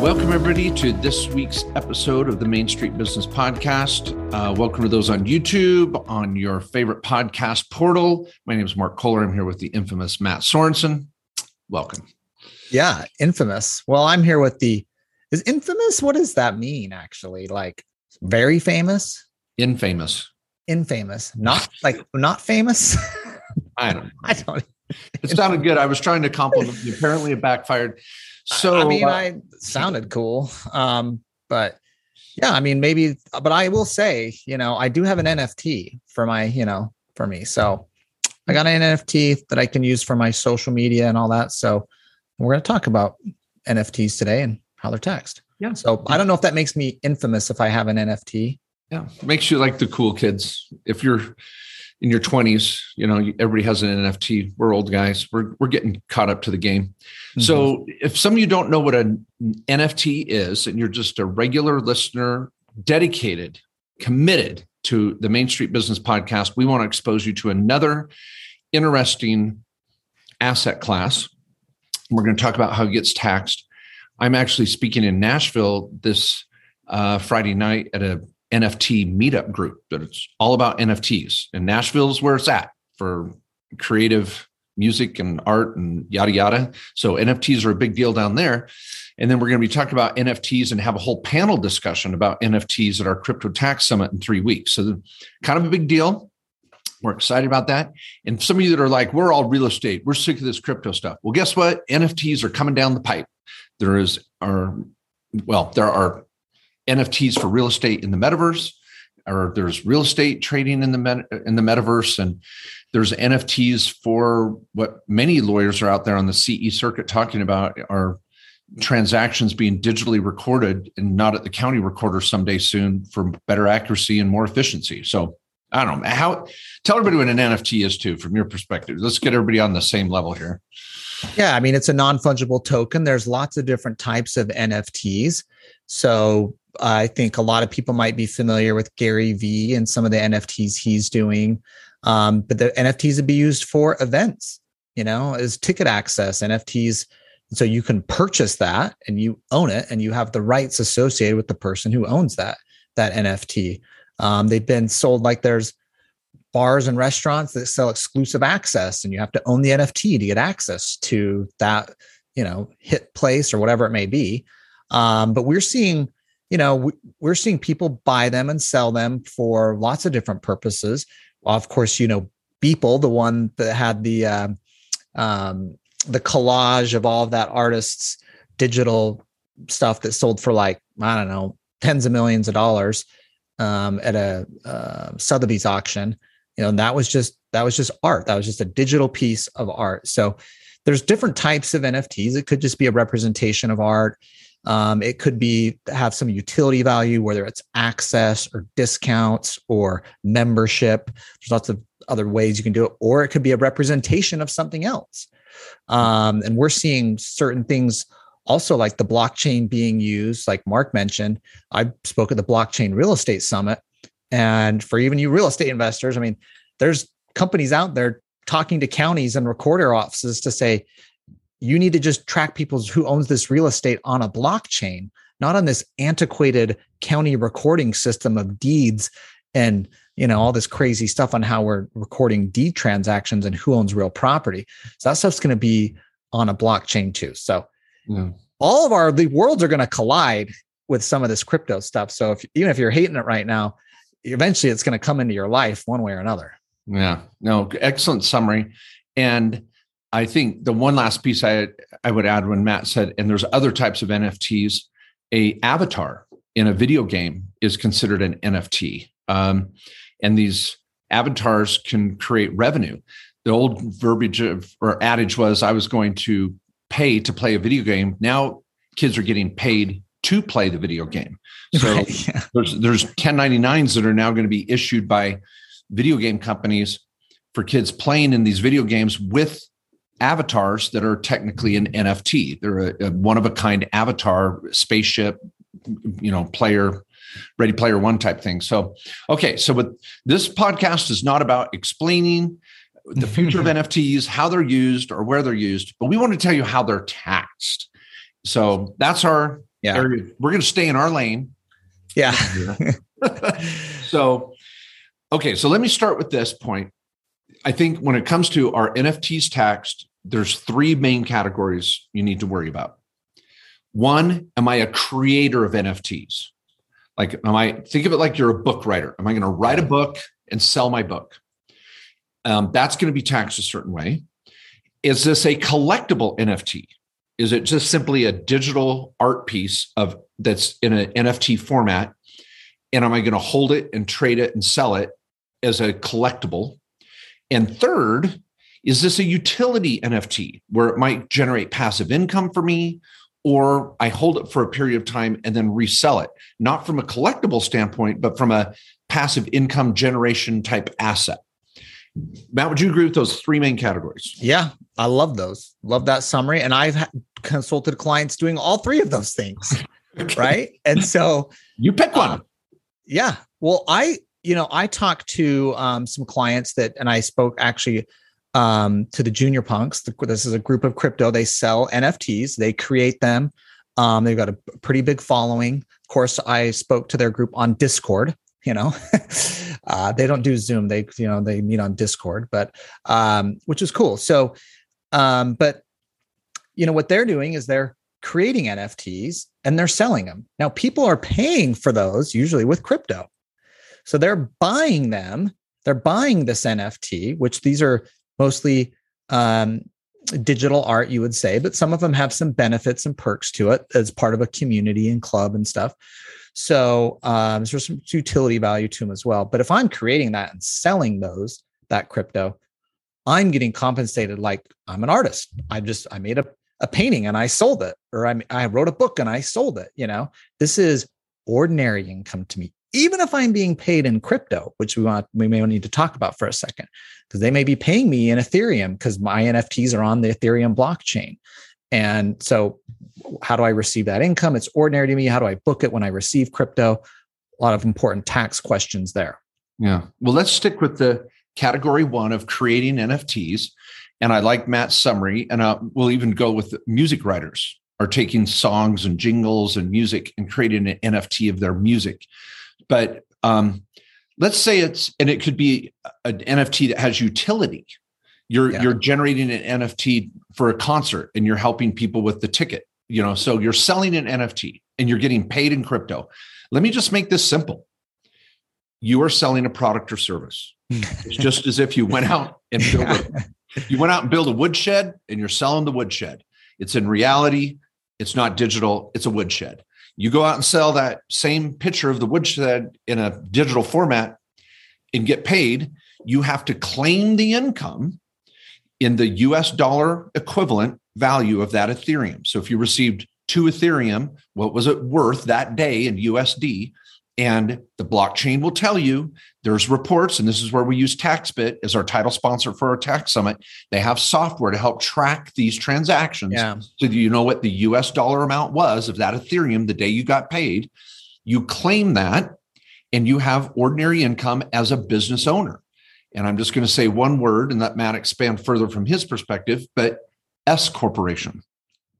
Welcome, everybody, to this week's episode of the Main Street Business Podcast. Uh, welcome to those on YouTube, on your favorite podcast portal. My name is Mark Kohler. I'm here with the infamous Matt Sorensen. Welcome. Yeah, infamous. Well, I'm here with the is infamous. What does that mean, actually? Like very famous? Infamous. Infamous. Not like not famous. I don't. I don't. It sounded good. I was trying to compliment you. Apparently, it backfired. So I mean, uh, I sounded cool. Um, but yeah, I mean, maybe, but I will say, you know, I do have an NFT for my, you know, for me. So I got an NFT that I can use for my social media and all that. So we're going to talk about NFTs today and how they're taxed. Yeah. So I don't know if that makes me infamous if I have an NFT. yeah, makes you like the cool kids. If you're in your 20s, you know, everybody has an NFT. We're old guys. We're we're getting caught up to the game. So if some of you don't know what an NFT is, and you're just a regular listener, dedicated, committed to the Main Street Business Podcast, we want to expose you to another interesting asset class. We're going to talk about how it gets taxed. I'm actually speaking in Nashville this uh, Friday night at a NFT meetup group that it's all about NFTs. And Nashville is where it's at for creative music and art and yada yada. So NFTs are a big deal down there. And then we're going to be talking about NFTs and have a whole panel discussion about NFTs at our crypto tax summit in three weeks. So kind of a big deal. We're excited about that. And some of you that are like, we're all real estate. We're sick of this crypto stuff. Well, guess what? NFTs are coming down the pipe. There is our well, there are NFTs for real estate in the metaverse, or there's real estate trading in the met- in the metaverse, and there's NFTs for what many lawyers are out there on the CE circuit talking about are transactions being digitally recorded and not at the county recorder someday soon for better accuracy and more efficiency. So I don't know how. Tell everybody what an NFT is too, from your perspective. Let's get everybody on the same level here. Yeah, I mean, it's a non fungible token. There's lots of different types of NFTs. So I think a lot of people might be familiar with Gary Vee and some of the NFTs he's doing. Um, but the NFTs would be used for events, you know, as ticket access NFTs. So you can purchase that and you own it and you have the rights associated with the person who owns that, that NFT. Um, they've been sold like there's bars and restaurants that sell exclusive access and you have to own the NFT to get access to that, you know, hit place or whatever it may be. Um, but we're seeing, you know, we, we're seeing people buy them and sell them for lots of different purposes. Of course, you know, Beeple, the one that had the uh, um, the collage of all of that artist's digital stuff that sold for like I don't know tens of millions of dollars um, at a uh, Sotheby's auction. You know, that was just that was just art. That was just a digital piece of art. So there's different types of NFTs. It could just be a representation of art. Um, it could be have some utility value, whether it's access or discounts or membership. There's lots of other ways you can do it, or it could be a representation of something else. Um, and we're seeing certain things also like the blockchain being used, like Mark mentioned. I spoke at the Blockchain Real Estate Summit. And for even you real estate investors, I mean, there's companies out there talking to counties and recorder offices to say, you need to just track people's who owns this real estate on a blockchain, not on this antiquated county recording system of deeds and you know all this crazy stuff on how we're recording deed transactions and who owns real property. So that stuff's going to be on a blockchain too. So Yeah. all of our the worlds are going to collide with some of this crypto stuff. So if even if you're hating it right now, eventually it's going to come into your life one way or another. Yeah, no, excellent summary. And I think the one last piece I I would add when Matt said, and there's other types of NFTs, a avatar in a video game is considered an NFT, um, and these avatars can create revenue. The old verbiage of, or adage was, "I was going to pay to play a video game." Now kids are getting paid to play the video game. So Right, yeah. there's there's 1099s that are now going to be issued by video game companies for kids playing in these video games with avatars that are technically an NFT. They're a, a one of a kind avatar spaceship, you know, player, ready player one type thing. So, okay. So, with this podcast is not about explaining the future of NFTs, how they're used or where they're used, but we want to tell you how they're taxed. So that's our Yeah. area. We're going to stay in our lane. Yeah. so, okay. So let me start with this point. I think when it comes to our NFTs taxed, there's three main categories you need to worry about. One, am I a creator of NFTs? Like, am I think of it like you're a book writer? Am I going to write a book and sell my book? Um, that's going to be taxed a certain way. Is this a collectible NFT? Is it just simply a digital art piece of that's in an NFT format? And am I going to hold it and trade it and sell it as a collectible? And third, is this a utility NFT where it might generate passive income for me, or I hold it for a period of time and then resell it, not from a collectible standpoint, but from a passive income generation type asset? Matt, would you agree with those three main categories? Yeah, I love those. Love that summary. And I've consulted clients doing all three of those things. okay. Right. And so you pick one. Uh, yeah. Well, I, you know, I talked to um, some clients that, and I spoke actually um, to the junior punks. This is a group of crypto. They sell NFTs, they create them. Um, they've got a pretty big following. Of course, I spoke to their group on Discord. You know, uh, they don't do Zoom. They, you know, they meet on Discord, but um, which is cool. So, um, but you know what they're doing is they're creating NFTs and they're selling them. Now, people are paying for those usually with crypto. So they're buying them. They're buying this NFT, which these are mostly um, digital art, you would say, but some of them have some benefits and perks to it as part of a community and club and stuff. So um, there's some utility value to them as well. But if I'm creating that and selling those, that crypto, I'm getting compensated like I'm an artist. I just I made a, a painting and I sold it, or I I wrote a book and I sold it. You know, this is ordinary income to me. Even if I'm being paid in crypto, which we want we may need to talk about for a second, because they may be paying me in Ethereum because my NFTs are on the Ethereum blockchain. And so, how do I receive that income? It's ordinary to me. How do I book it when I receive crypto? A lot of important tax questions there. Yeah. Well, let's stick with the category one of creating NFTs. And I like Matt's summary. And uh, we'll even go with music writers are taking songs and jingles and music and creating an NFT of their music. But um, let's say it's, and it could be an NFT that has utility. You're yeah. you're generating an NFT for a concert and you're helping people with the ticket. You know, so you're selling an NFT and you're getting paid in crypto. Let me just make this simple. You are selling a product or service. it's just as if you went out and built a, you went out and built a woodshed and you're selling the woodshed. It's in reality, it's not digital, it's a woodshed. You go out and sell that same picture of the woodshed in a digital format and get paid. You have to claim the income in the US dollar equivalent value of that Ethereum. So if you received two Ethereum, what was it worth that day in USD? And the blockchain will tell you there's reports, and this is where we use TaxBit as our title sponsor for our tax summit. They have software to help track these transactions. Yeah. So you know what the US dollar amount was of that Ethereum the day you got paid. You claim that, and you have ordinary income as a business owner. And I'm just going to say one word and let Matt expand further from his perspective, but S corporation.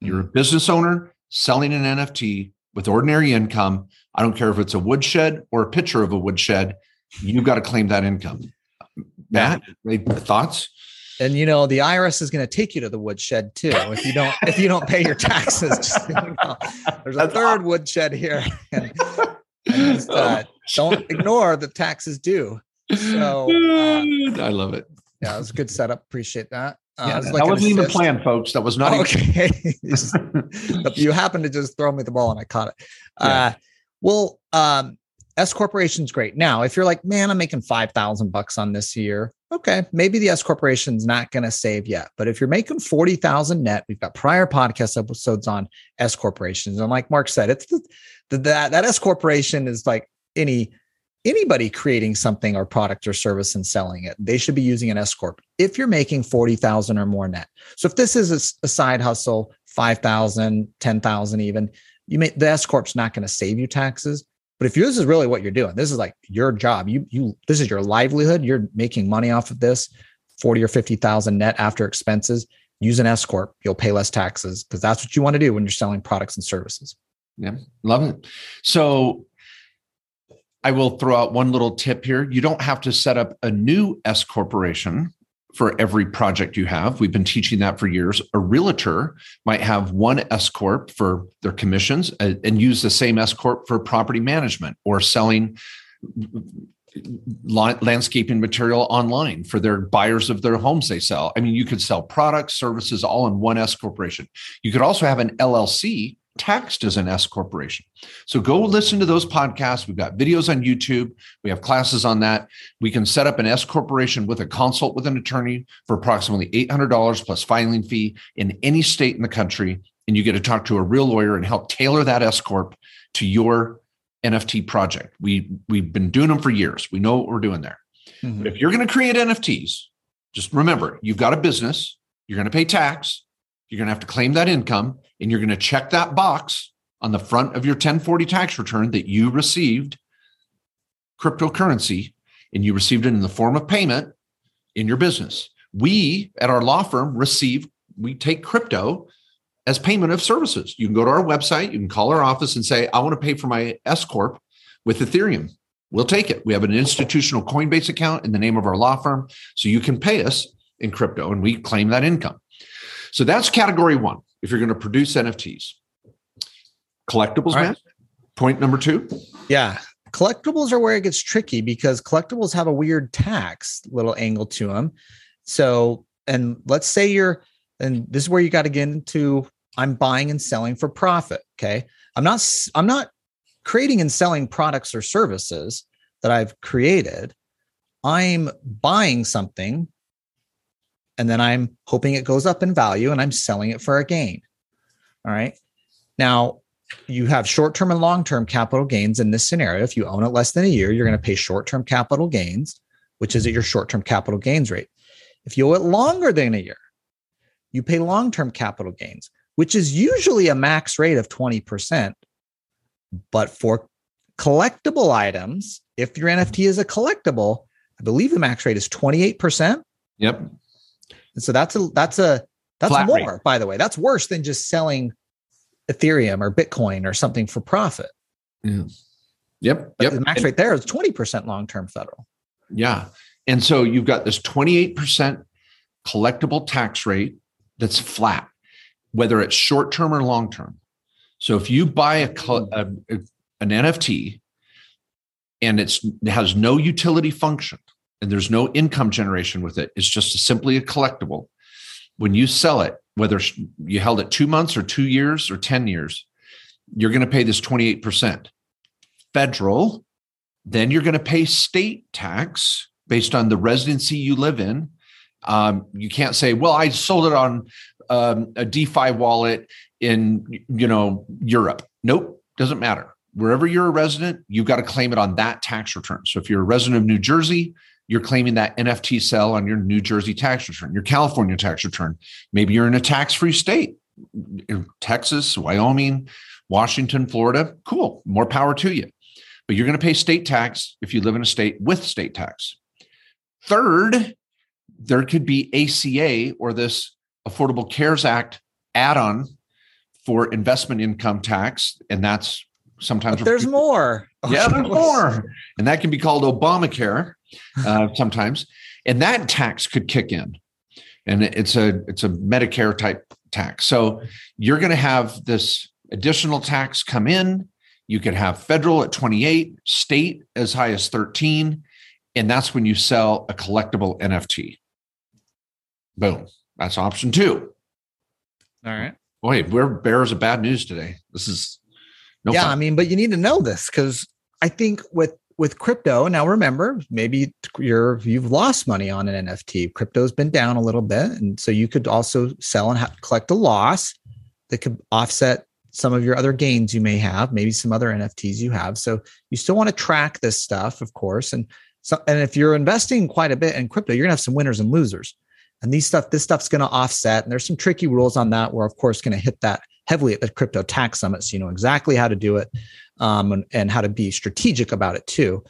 You're a business owner selling an NFT with ordinary income. I don't care if it's a woodshed or a picture of a woodshed, you've got to claim that income. Matt, yeah. thoughts? And you know the IRS is going to take you to the woodshed too if you don't if you don't pay your taxes. Just, you know, there's a third woodshed here, and, and just, uh, don't ignore the taxes due. So uh, I love it. Yeah, it was a good setup. Appreciate that. Uh, yeah, was like that wasn't even planned, folks. That was not oh, okay. you happened to just throw me the ball and I caught it. Yeah. Well, um, S corporation's great. Now, if you're like, man, I'm making five thousand bucks on this year, okay, maybe the S corporation's not going to save yet. But if you're making forty thousand net, we've got prior podcast episodes on S corporations, and like Mark said, it's the, the that that S corporation is like any anybody creating something or product or service and selling it they should be using an s corp if you're making 40,000 or more net so if this is a, a side hustle 5,000 10,000 even you may the s corp's not going to save you taxes but if this is really what you're doing this is like your job. You you this is your livelihood. You're making money off of this 40 or 50,000 net after expenses. Use an s corp you'll pay less taxes because that's what you want to do when you're selling products and services. Yeah, love it. So I will throw out one little tip here. You don't have to set up a new S corporation for every project you have. We've been teaching that for years. A realtor might have one S corp for their commissions uh, and use the same S corp for property management or selling landscaping material online for their buyers of their homes they sell. I mean, you could sell products, services all in one S corporation. You could also have an LLC taxed as an S corporation. So go listen to those podcasts. We've got videos on YouTube. We have classes on that. We can set up an S corporation with a consult with an attorney for approximately $800 plus filing fee in any state in the country. And you get to talk to a real lawyer and help tailor that S corp to your NFT project. We we've been doing them for years. We know what we're doing there. Mm-hmm. If you're going to create NFTs, just remember, you've got a business, you're going to pay tax, you're going to have to claim that income, and you're going to check that box on the front of your 1040 tax return that you received cryptocurrency and you received it in the form of payment in your business. We at our law firm receive, we take crypto as payment of services. You can go to our website, you can call our office and say, I want to pay for my S Corp with Ethereum. We'll take it. We have an institutional Coinbase account in the name of our law firm. So you can pay us in crypto and we claim that income. So that's category one if you're going to produce NFTs. Collectibles, right. man. Point number two. Yeah. Collectibles are where it gets tricky because collectibles have a weird tax little angle to them. So, and let's say you're, and this is where you got to get into I'm buying and selling for profit. Okay. I'm not, I'm not creating and selling products or services that I've created. I'm buying something and then I'm hoping it goes up in value and I'm selling it for a gain. All right. Now, you have short term and long term capital gains in this scenario. If you own it less than a year, you're going to pay short term capital gains, which is at your short term capital gains rate. If you owe it longer than a year, you pay long term capital gains, which is usually a max rate of 20%. But for collectible items, if your NFT is a collectible, I believe the max rate is 28%. Yep. And so that's a that's a that's Flat more, rate. by the way. That's worse than just selling Ethereum or Bitcoin or something for profit. Yeah. Yep. But yep. The max rate there is 20% long-term federal. Yeah. And so you've got this 28% collectible tax rate that's flat, whether it's short term or long term. So if you buy a, hmm. a, a an NFT and it's it has no utility function, and there's no income generation with it. It's just simply a collectible. When you sell it, whether you held it two months or two years or 10 years, you're going to pay this 28% federal. Then you're going to pay state tax based on the residency you live in. Um, you can't say, well, I sold it on um, a DeFi wallet in, you know, Europe. Nope, doesn't matter. Wherever you're a resident, you've got to claim it on that tax return. So if you're a resident of New Jersey, you're claiming that NFT sell on your New Jersey tax return, your California tax return. Maybe you're in a tax free state, Texas, Wyoming, Washington, Florida. Cool. More power to you. But you're going to pay state tax if you live in a state with state tax. Third, there could be ACA or this Affordable Cares Act add on for investment income tax. And that's sometimes but there's people, more. Yeah, there's more. And that can be called Obamacare uh, sometimes, and that tax could kick in, and it's a it's a Medicare type tax. So you're going to have this additional tax come in. You could have federal at 28, state as high as 13, and that's when you sell a collectible NFT. Boom. That's option two. All right. Boy, we're bearers of bad news today. This is no yeah. Fun. I mean, but you need to know this because I think with with crypto now remember maybe you're you've lost money on an nft crypto's been down a little bit and so you could also sell and ha- collect a loss that could offset some of your other gains you may have maybe some other nfts you have so you still want to track this stuff of course and so and if you're investing quite a bit in crypto you're going to have some winners and losers and these stuff this stuff's going to offset and there's some tricky rules on that we're of course going to hit that heavily at the crypto tax summit so you know exactly how to do it um, and, and how to be strategic about it too.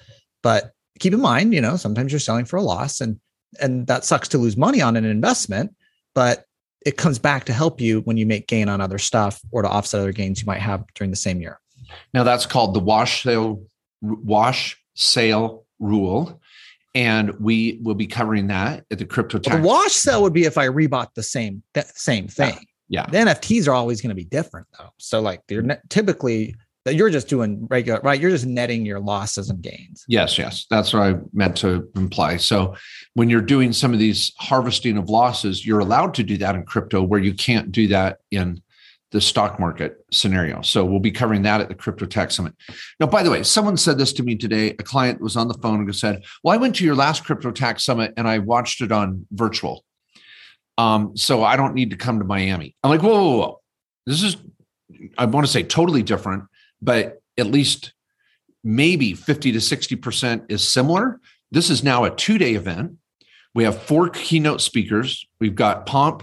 But keep in mind, you know, sometimes you're selling for a loss and and that sucks to lose money on an investment, but it comes back to help you when you make gain on other stuff or to offset other gains you might have during the same year. Now that's called the wash sale wash sale rule. And we will be covering that at the crypto tax. Well, the wash sale would be if I rebought the same that same thing. Yeah. The NFTs are always going to be different though. So like they're ne- typically that you're just doing regular, right? You're just netting your losses and gains. Yes, yes. That's what I meant to imply. So when you're doing some of these harvesting of losses, you're allowed to do that in crypto where you can't do that in the stock market scenario. So we'll be covering that at the Crypto Tax Summit. Now, by the way, someone said this to me today. A client was on the phone and said, Well, I went to your last Crypto Tax Summit and I watched it on virtual. Um, so I don't need to come to Miami. I'm like, whoa, whoa, whoa. This is, I want to say totally different but at least maybe 50 to 60% is similar. This is now a two day event. We have four keynote speakers. We've got Pomp,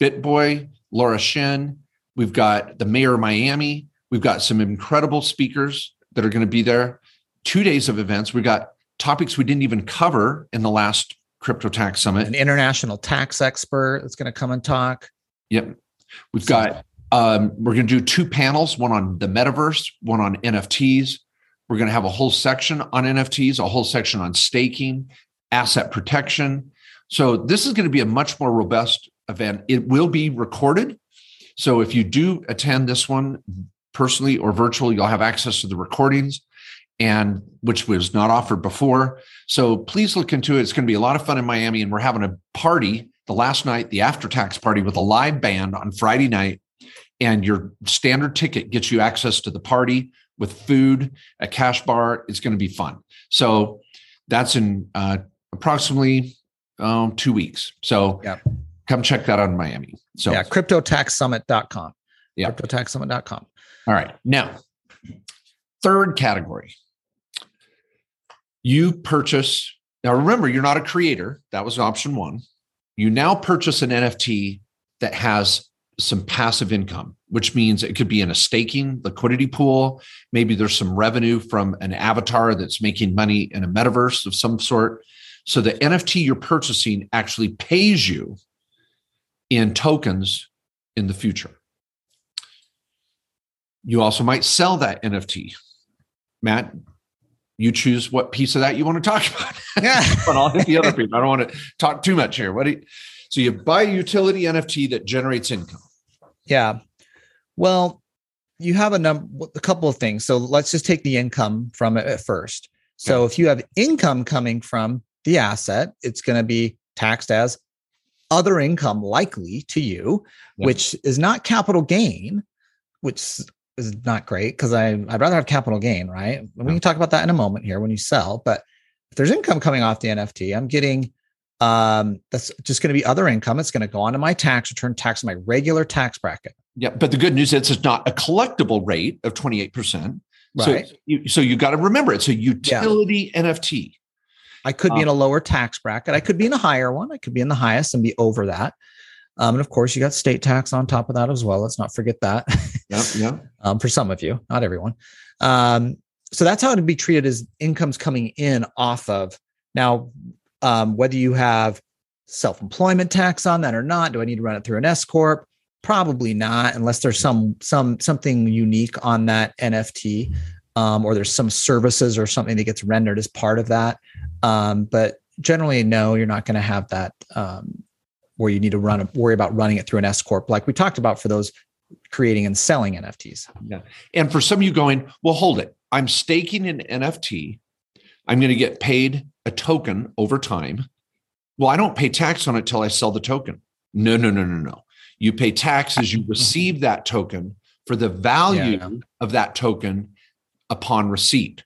BitBoy, Laura Shin. We've got the mayor of Miami. We've got some incredible speakers that are going to be there. Two days of events. We've got topics we didn't even cover in the last Crypto Tax Summit. An international tax expert that's going to come and talk. Yep. We've got um, we're going to do two panels, one on the metaverse, one on NFTs. We're going to have a whole section on NFTs, a whole section on staking, asset protection. So this is going to be a much more robust event. It will be recorded. So if you do attend this one personally or virtually, you'll have access to the recordings and which was not offered before. So please look into it. It's going to be a lot of fun in Miami and we're having a party the last night, the after tax party with a live band on Friday night and your standard ticket gets you access to the party with food, a cash bar. It's going to be fun. So that's in uh, approximately um, two weeks. So yep. come check that out in Miami. So yeah, cryptotaxsummit.com. Yeah. Cryptotaxsummit.com. All right. Now, third category. You purchase. Now remember, you're not a creator. That was option one. You now purchase an NFT that has some passive income, which means it could be in a staking liquidity pool. Maybe there's some revenue from an avatar that's making money in a metaverse of some sort. So the NFT you're purchasing actually pays you in tokens in the future. You also might sell that NFT. Matt, you choose what piece of that you want to talk about. Yeah. but I'll hit the other piece. I don't want to talk too much here. What do you, so you buy a utility NFT that generates income. Yeah. Well, you have a number, a couple of things. So let's just take the income from it at first. So okay. if you have income coming from the asset, it's going to be taxed as other income likely to you, yeah. which is not capital gain, which is not great because I I'd rather have capital gain, right? We can talk about that in a moment here when you sell. But if there's income coming off the NFT, I'm getting um, that's just going to be other income. It's going to go onto my tax return, tax my regular tax bracket. Yeah, but the good news is it's not a collectible rate of 28%. Right. So you, so you got to remember it's a utility yeah. NFT. I could be um, in a lower tax bracket. I could be in a higher one. I could be in the highest and be over that. Um, and of course, you got state tax on top of that as well. Let's not forget that. Yeah, yeah. um, for some of you, not everyone. Um, so that's how it'd be treated as incomes coming in off of. Now, um, whether you have self-employment tax on that or not, do I need to run it through an S corp? Probably not, unless there's some some something unique on that NFT, um, or there's some services or something that gets rendered as part of that. Um, but generally, no, you're not going to have that um, where you need to run worry about running it through an S corp, like we talked about for those creating and selling NFTs. Yeah, and for some of you going, well, hold it, I'm staking an NFT. I'm going to get paid a token over time. Well, I don't pay tax on it till I sell the token. No, no, no, no, no. You pay tax as you receive that token for the value yeah. of that token upon receipt.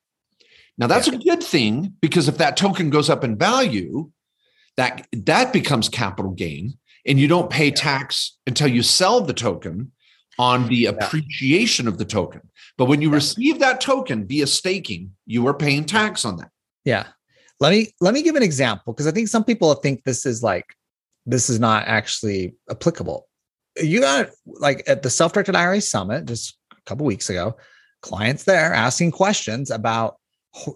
Now that's yeah. a good thing because if that token goes up in value, that that becomes capital gain and you don't pay yeah. tax until you sell the token on the appreciation of the token. But when you receive that token via staking, you are paying tax on that. Yeah. Let me let me give an example because I think some people think this is like this is not actually applicable you got like at the self-directed IRA summit just a couple weeks ago, clients there asking questions about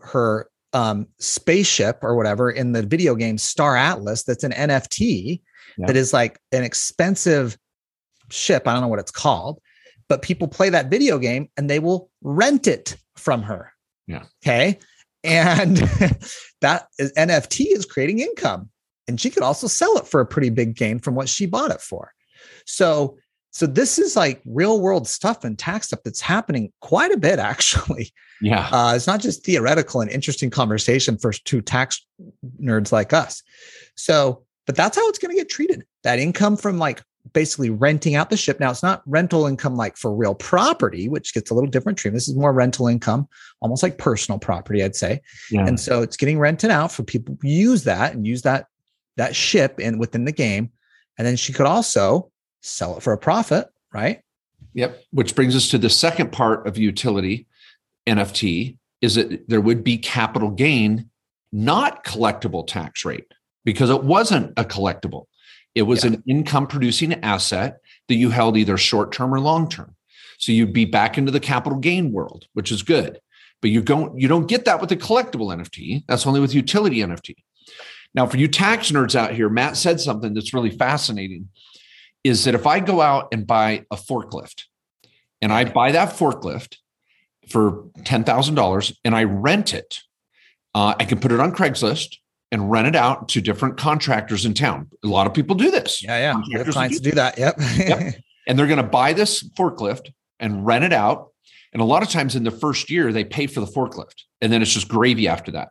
her um, spaceship or whatever in the video game Star Atlas that's an NFT yeah. that is like an expensive ship. I don't know what it's called, but people play that video game and they will rent it from her. Yeah. Okay. And that is NFT is creating income. And she could also sell it for a pretty big gain from what she bought it for. So so this is like real world stuff and tax stuff that's happening quite a bit, actually. Yeah. Uh, it's not just theoretical and interesting conversation for two tax nerds like us. So, but that's how it's going to get treated. That income from like basically renting out the ship. Now, it's not rental income like for real property, which gets a little different treatment. This is more rental income, almost like personal property, I'd say. Yeah. And so it's getting rented out for people use that and use that that ship in within the game. And then she could also sell it for a profit, right? Yep. Which brings us to the second part of utility NFT is that there would be capital gain, not collectible tax rate, because it wasn't a collectible. It was yeah. an income producing asset that you held either short term or long term. So you'd be back into the capital gain world, which is good. But you don't you don't get that with a collectible NFT. That's only with utility NFT. Now, for you tax nerds out here, Matt said something that's really fascinating is that if I go out and buy a forklift and I buy that forklift for $10,000 and I rent it, uh, I can put it on Craigslist and rent it out to different contractors in town. A lot of people do this. Yeah, yeah. Clients do, do that. Yep. yep. And they're going to buy this forklift and rent it out. And a lot of times in the first year, they pay for the forklift and then it's just gravy after that.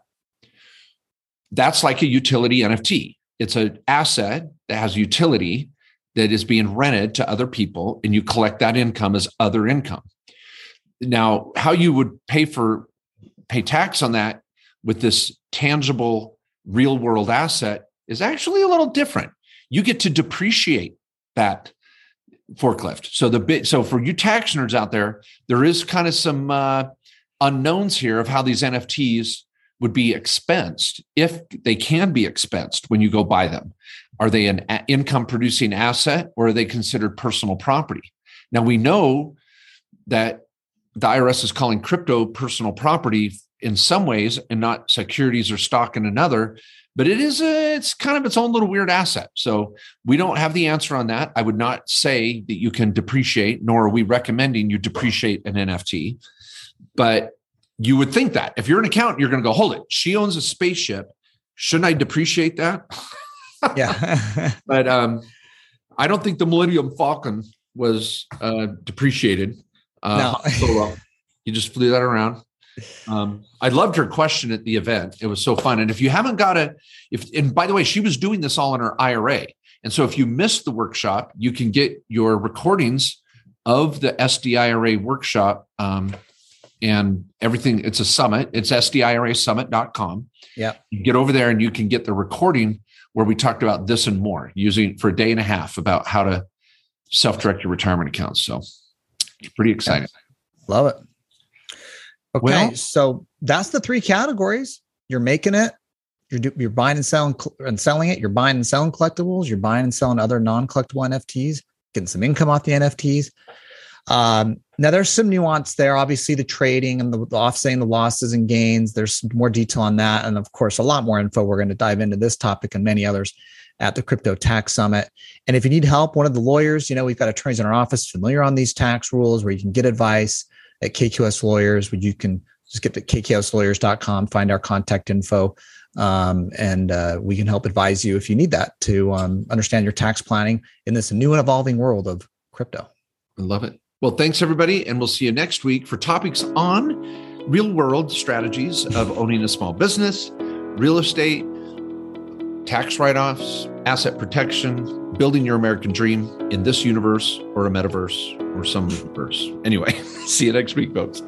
That's like a utility NFT. It's an asset that has utility that is being rented to other people and you collect that income as other income. Now, how you would pay for pay tax on that with this tangible real world asset is actually a little different. You get to depreciate that forklift. So the bit so for you tax nerds out there, there is kind of some uh, unknowns here of how these NFTs would be expensed if they can be expensed when you go buy them. Are they an income producing asset or are they considered personal property? Now we know that the IRS is calling crypto personal property in some ways and not securities or stock in another, but it is a, it's kind of its own little weird asset. So we don't have the answer on that. I would not say that you can depreciate, nor are we recommending you depreciate an NFT. But you would think that if you're an accountant, you're going to go, hold it. She owns a spaceship. Shouldn't I depreciate that? yeah. but um, I don't think the Millennium Falcon was uh, depreciated. Uh, no. so well. You just flew that around. Um, I loved her question at the event. It was so fun. And if you haven't got a, if and by the way, she was doing this all in her IRA. And so if you missed the workshop, you can get your recordings of the SDIRA workshop um, and everything. It's a summit. It's SDIRAsummit.com. Yeah. You get over there and you can get the recording where we talked about this and more using for a day and a half about how to self-direct your retirement accounts. So it's pretty exciting. Love it. Okay. Well, so that's the three categories. You're making it. You're do, you're buying and selling and selling it. You're buying and selling collectibles. You're buying and selling other non-collectible NFTs. Getting some income off the NFTs. Um, now there's some nuance there. Obviously, the trading and the, the offsetting the losses and gains. There's more detail on that, and of course, a lot more info. We're going to dive into this topic and many others at the Crypto Tax Summit. And if you need help, one of the lawyers, you know, we've got attorneys in our office familiar on these tax rules, where you can get advice at KQS Lawyers. Where you can just get to kqslawyers.com, find our contact info, um, and uh, we can help advise you if you need that to um, understand your tax planning in this new and evolving world of crypto. I love it. Well, thanks everybody, and we'll see you next week for topics on real world strategies of owning a small business, real estate, tax write offs, asset protection, building your American dream in this universe or a metaverse or some universe. Anyway, see you next week, folks.